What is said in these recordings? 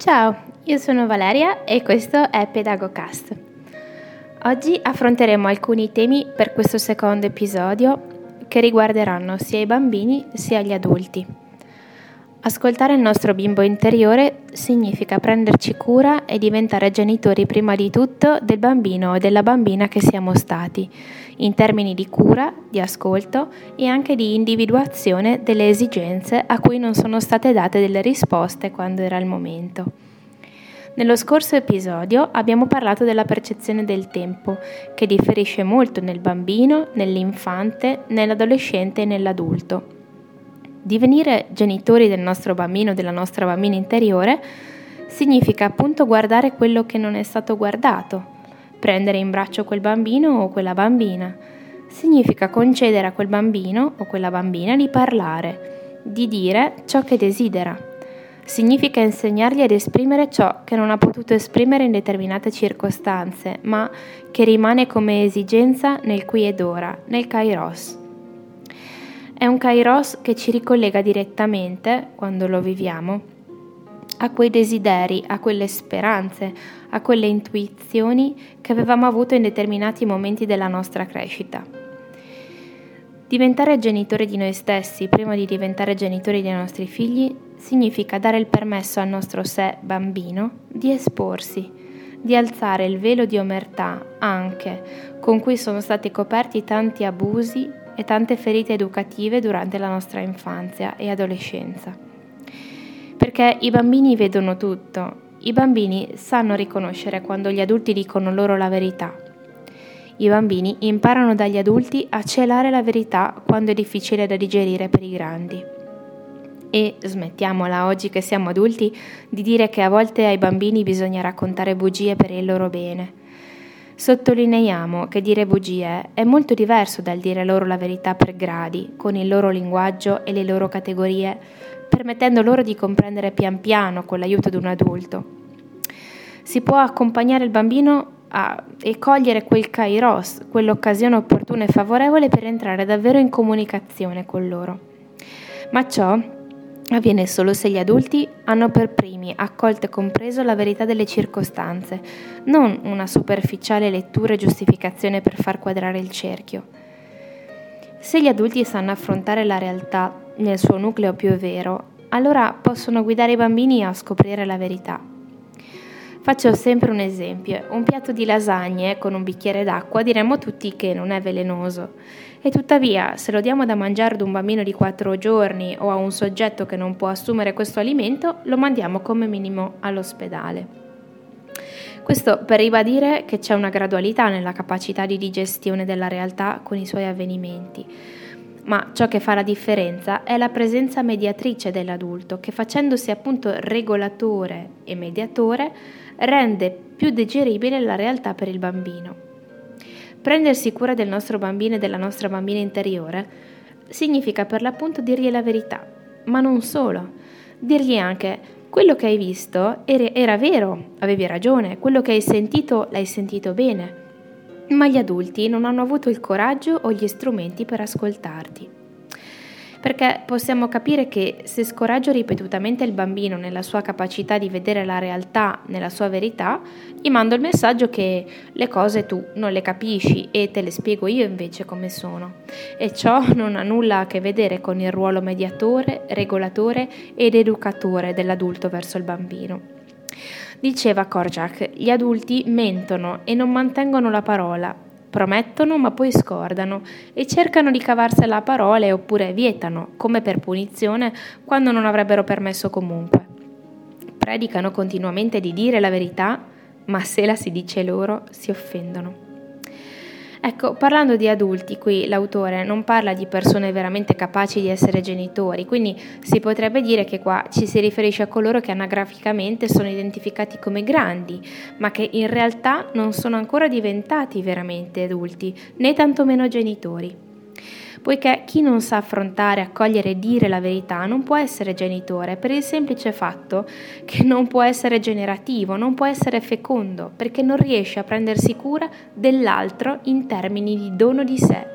Ciao, io sono Valeria e questo è PedagoCast. Oggi affronteremo alcuni temi per questo secondo episodio che riguarderanno sia i bambini sia gli adulti. Ascoltare il nostro bimbo interiore significa prenderci cura e diventare genitori prima di tutto del bambino o della bambina che siamo stati, in termini di cura, di ascolto e anche di individuazione delle esigenze a cui non sono state date delle risposte quando era il momento. Nello scorso episodio abbiamo parlato della percezione del tempo, che differisce molto nel bambino, nell'infante, nell'adolescente e nell'adulto. Divenire genitori del nostro bambino, della nostra bambina interiore, significa appunto guardare quello che non è stato guardato, prendere in braccio quel bambino o quella bambina. Significa concedere a quel bambino o quella bambina di parlare, di dire ciò che desidera. Significa insegnargli ad esprimere ciò che non ha potuto esprimere in determinate circostanze, ma che rimane come esigenza nel qui ed ora, nel kairos. È un kairos che ci ricollega direttamente, quando lo viviamo, a quei desideri, a quelle speranze, a quelle intuizioni che avevamo avuto in determinati momenti della nostra crescita. Diventare genitori di noi stessi prima di diventare genitori dei nostri figli significa dare il permesso al nostro sé bambino di esporsi, di alzare il velo di omertà anche con cui sono stati coperti tanti abusi e tante ferite educative durante la nostra infanzia e adolescenza. Perché i bambini vedono tutto, i bambini sanno riconoscere quando gli adulti dicono loro la verità. I bambini imparano dagli adulti a celare la verità quando è difficile da digerire per i grandi. E smettiamola oggi che siamo adulti di dire che a volte ai bambini bisogna raccontare bugie per il loro bene Sottolineiamo che dire bugie è molto diverso dal dire loro la verità per gradi, con il loro linguaggio e le loro categorie, permettendo loro di comprendere pian piano con l'aiuto di un adulto. Si può accompagnare il bambino a, e cogliere quel kairos, quell'occasione opportuna e favorevole per entrare davvero in comunicazione con loro. Ma ciò avviene solo se gli adulti hanno per primi accolto e compreso la verità delle circostanze, non una superficiale lettura e giustificazione per far quadrare il cerchio. Se gli adulti sanno affrontare la realtà nel suo nucleo più vero, allora possono guidare i bambini a scoprire la verità. Faccio sempre un esempio. Un piatto di lasagne con un bicchiere d'acqua diremmo tutti che non è velenoso. E tuttavia, se lo diamo da mangiare ad un bambino di 4 giorni o a un soggetto che non può assumere questo alimento, lo mandiamo come minimo all'ospedale. Questo per ribadire che c'è una gradualità nella capacità di digestione della realtà con i suoi avvenimenti. Ma ciò che fa la differenza è la presenza mediatrice dell'adulto, che facendosi appunto regolatore e mediatore rende più digeribile la realtà per il bambino. Prendersi cura del nostro bambino e della nostra bambina interiore significa per l'appunto dirgli la verità, ma non solo, dirgli anche quello che hai visto era, era vero, avevi ragione, quello che hai sentito l'hai sentito bene, ma gli adulti non hanno avuto il coraggio o gli strumenti per ascoltarti perché possiamo capire che se scoraggio ripetutamente il bambino nella sua capacità di vedere la realtà nella sua verità, gli mando il messaggio che le cose tu non le capisci e te le spiego io invece come sono. E ciò non ha nulla a che vedere con il ruolo mediatore, regolatore ed educatore dell'adulto verso il bambino. Diceva Korjak, gli adulti mentono e non mantengono la parola, Promettono ma poi scordano e cercano di cavarsela a parole oppure vietano, come per punizione, quando non avrebbero permesso comunque. Predicano continuamente di dire la verità, ma se la si dice loro si offendono. Ecco, parlando di adulti, qui l'autore non parla di persone veramente capaci di essere genitori, quindi si potrebbe dire che qua ci si riferisce a coloro che anagraficamente sono identificati come grandi, ma che in realtà non sono ancora diventati veramente adulti, né tantomeno genitori poiché chi non sa affrontare, accogliere e dire la verità non può essere genitore per il semplice fatto che non può essere generativo, non può essere fecondo, perché non riesce a prendersi cura dell'altro in termini di dono di sé.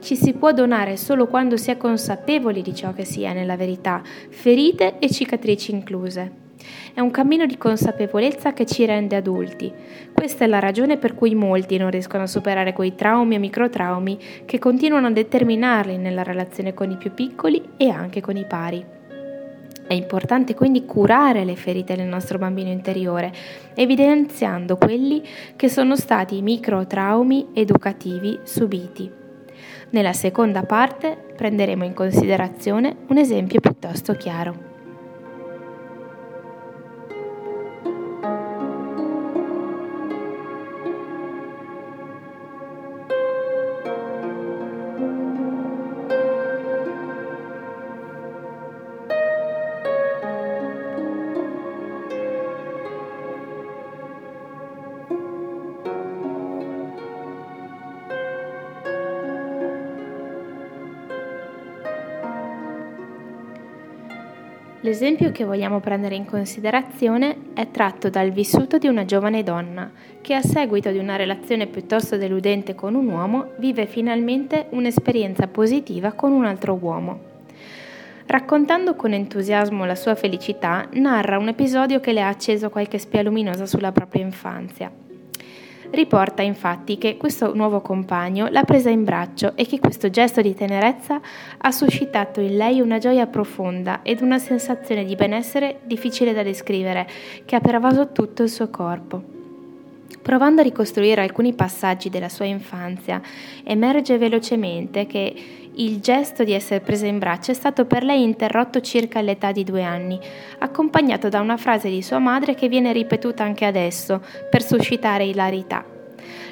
Ci si può donare solo quando si è consapevoli di ciò che si è nella verità, ferite e cicatrici incluse. È un cammino di consapevolezza che ci rende adulti. Questa è la ragione per cui molti non riescono a superare quei traumi e microtraumi che continuano a determinarli nella relazione con i più piccoli e anche con i pari. È importante quindi curare le ferite del nostro bambino interiore, evidenziando quelli che sono stati i microtraumi educativi subiti. Nella seconda parte prenderemo in considerazione un esempio piuttosto chiaro. L'esempio che vogliamo prendere in considerazione è tratto dal vissuto di una giovane donna che a seguito di una relazione piuttosto deludente con un uomo vive finalmente un'esperienza positiva con un altro uomo. Raccontando con entusiasmo la sua felicità, narra un episodio che le ha acceso qualche spia luminosa sulla propria infanzia. Riporta infatti che questo nuovo compagno l'ha presa in braccio e che questo gesto di tenerezza ha suscitato in lei una gioia profonda ed una sensazione di benessere difficile da descrivere, che ha pervaso tutto il suo corpo. Provando a ricostruire alcuni passaggi della sua infanzia, emerge velocemente che il gesto di essere presa in braccio è stato per lei interrotto circa all'età di due anni, accompagnato da una frase di sua madre che viene ripetuta anche adesso per suscitare ilarità.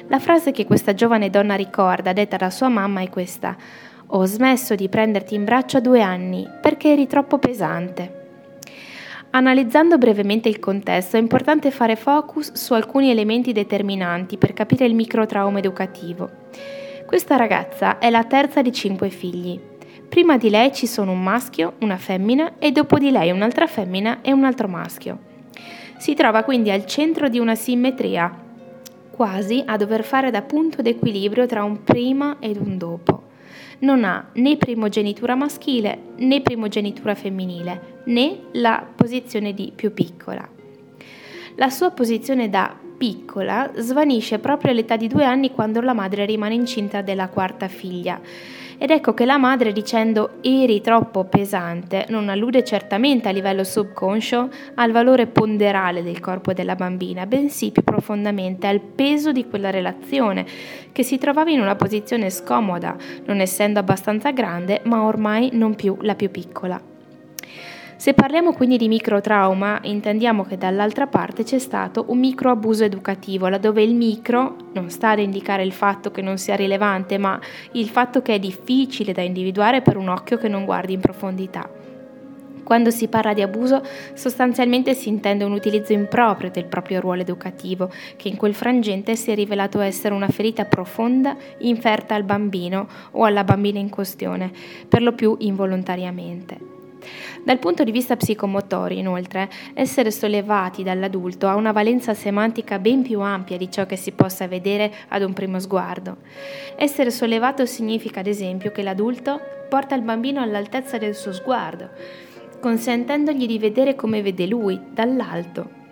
La frase che questa giovane donna ricorda, detta da sua mamma, è questa: Ho smesso di prenderti in braccio a due anni perché eri troppo pesante. Analizzando brevemente il contesto, è importante fare focus su alcuni elementi determinanti per capire il microtrauma educativo. Questa ragazza è la terza di cinque figli. Prima di lei ci sono un maschio, una femmina e dopo di lei un'altra femmina e un altro maschio. Si trova quindi al centro di una simmetria quasi a dover fare da punto d'equilibrio tra un prima ed un dopo. Non ha né primogenitura maschile né primogenitura femminile, né la posizione di più piccola. La sua posizione da piccola svanisce proprio all'età di due anni quando la madre rimane incinta della quarta figlia ed ecco che la madre dicendo eri troppo pesante non allude certamente a livello subconscio al valore ponderale del corpo della bambina, bensì più profondamente al peso di quella relazione, che si trovava in una posizione scomoda, non essendo abbastanza grande, ma ormai non più la più piccola. Se parliamo quindi di microtrauma, intendiamo che dall'altra parte c'è stato un microabuso educativo, laddove il micro non sta ad indicare il fatto che non sia rilevante, ma il fatto che è difficile da individuare per un occhio che non guardi in profondità. Quando si parla di abuso, sostanzialmente si intende un utilizzo improprio del proprio ruolo educativo, che in quel frangente si è rivelato essere una ferita profonda inferta al bambino o alla bambina in questione, per lo più involontariamente. Dal punto di vista psicomotorio, inoltre, essere sollevati dall'adulto ha una valenza semantica ben più ampia di ciò che si possa vedere ad un primo sguardo. Essere sollevato significa, ad esempio, che l'adulto porta il bambino all'altezza del suo sguardo, consentendogli di vedere come vede lui, dall'alto,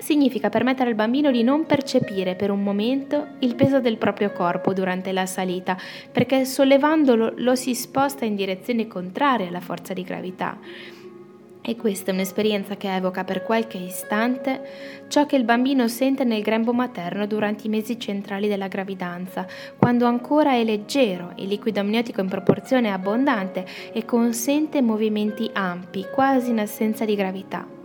significa permettere al bambino di non percepire per un momento il peso del proprio corpo durante la salita, perché sollevandolo lo si sposta in direzione contraria alla forza di gravità. E questa è un'esperienza che evoca per qualche istante ciò che il bambino sente nel grembo materno durante i mesi centrali della gravidanza, quando ancora è leggero, il liquido amniotico in proporzione abbondante e consente movimenti ampi, quasi in assenza di gravità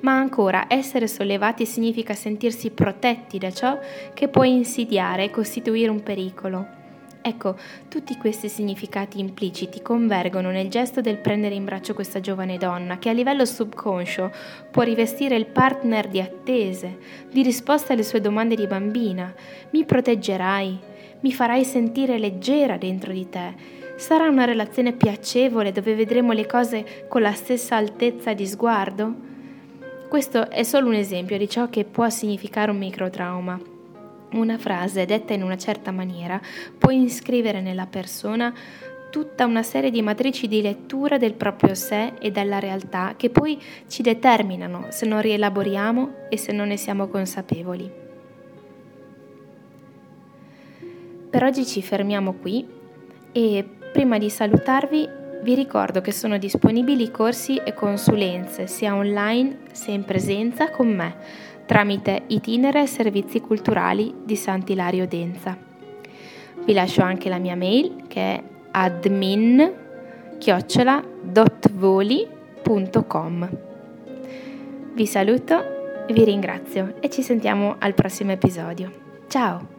ma ancora essere sollevati significa sentirsi protetti da ciò che può insidiare e costituire un pericolo. Ecco, tutti questi significati impliciti convergono nel gesto del prendere in braccio questa giovane donna, che a livello subconscio può rivestire il partner di attese, di risposta alle sue domande di bambina. Mi proteggerai? Mi farai sentire leggera dentro di te? Sarà una relazione piacevole dove vedremo le cose con la stessa altezza di sguardo? Questo è solo un esempio di ciò che può significare un microtrauma. Una frase detta in una certa maniera può iscrivere nella persona tutta una serie di matrici di lettura del proprio sé e della realtà che poi ci determinano se non rielaboriamo e se non ne siamo consapevoli. Per oggi ci fermiamo qui e prima di salutarvi vi ricordo che sono disponibili corsi e consulenze sia online sia in presenza con me tramite itinere e servizi culturali di Sant'Ilario Denza. Vi lascio anche la mia mail che è admin chiocciola.voli.com. Vi saluto, vi ringrazio e ci sentiamo al prossimo episodio. Ciao!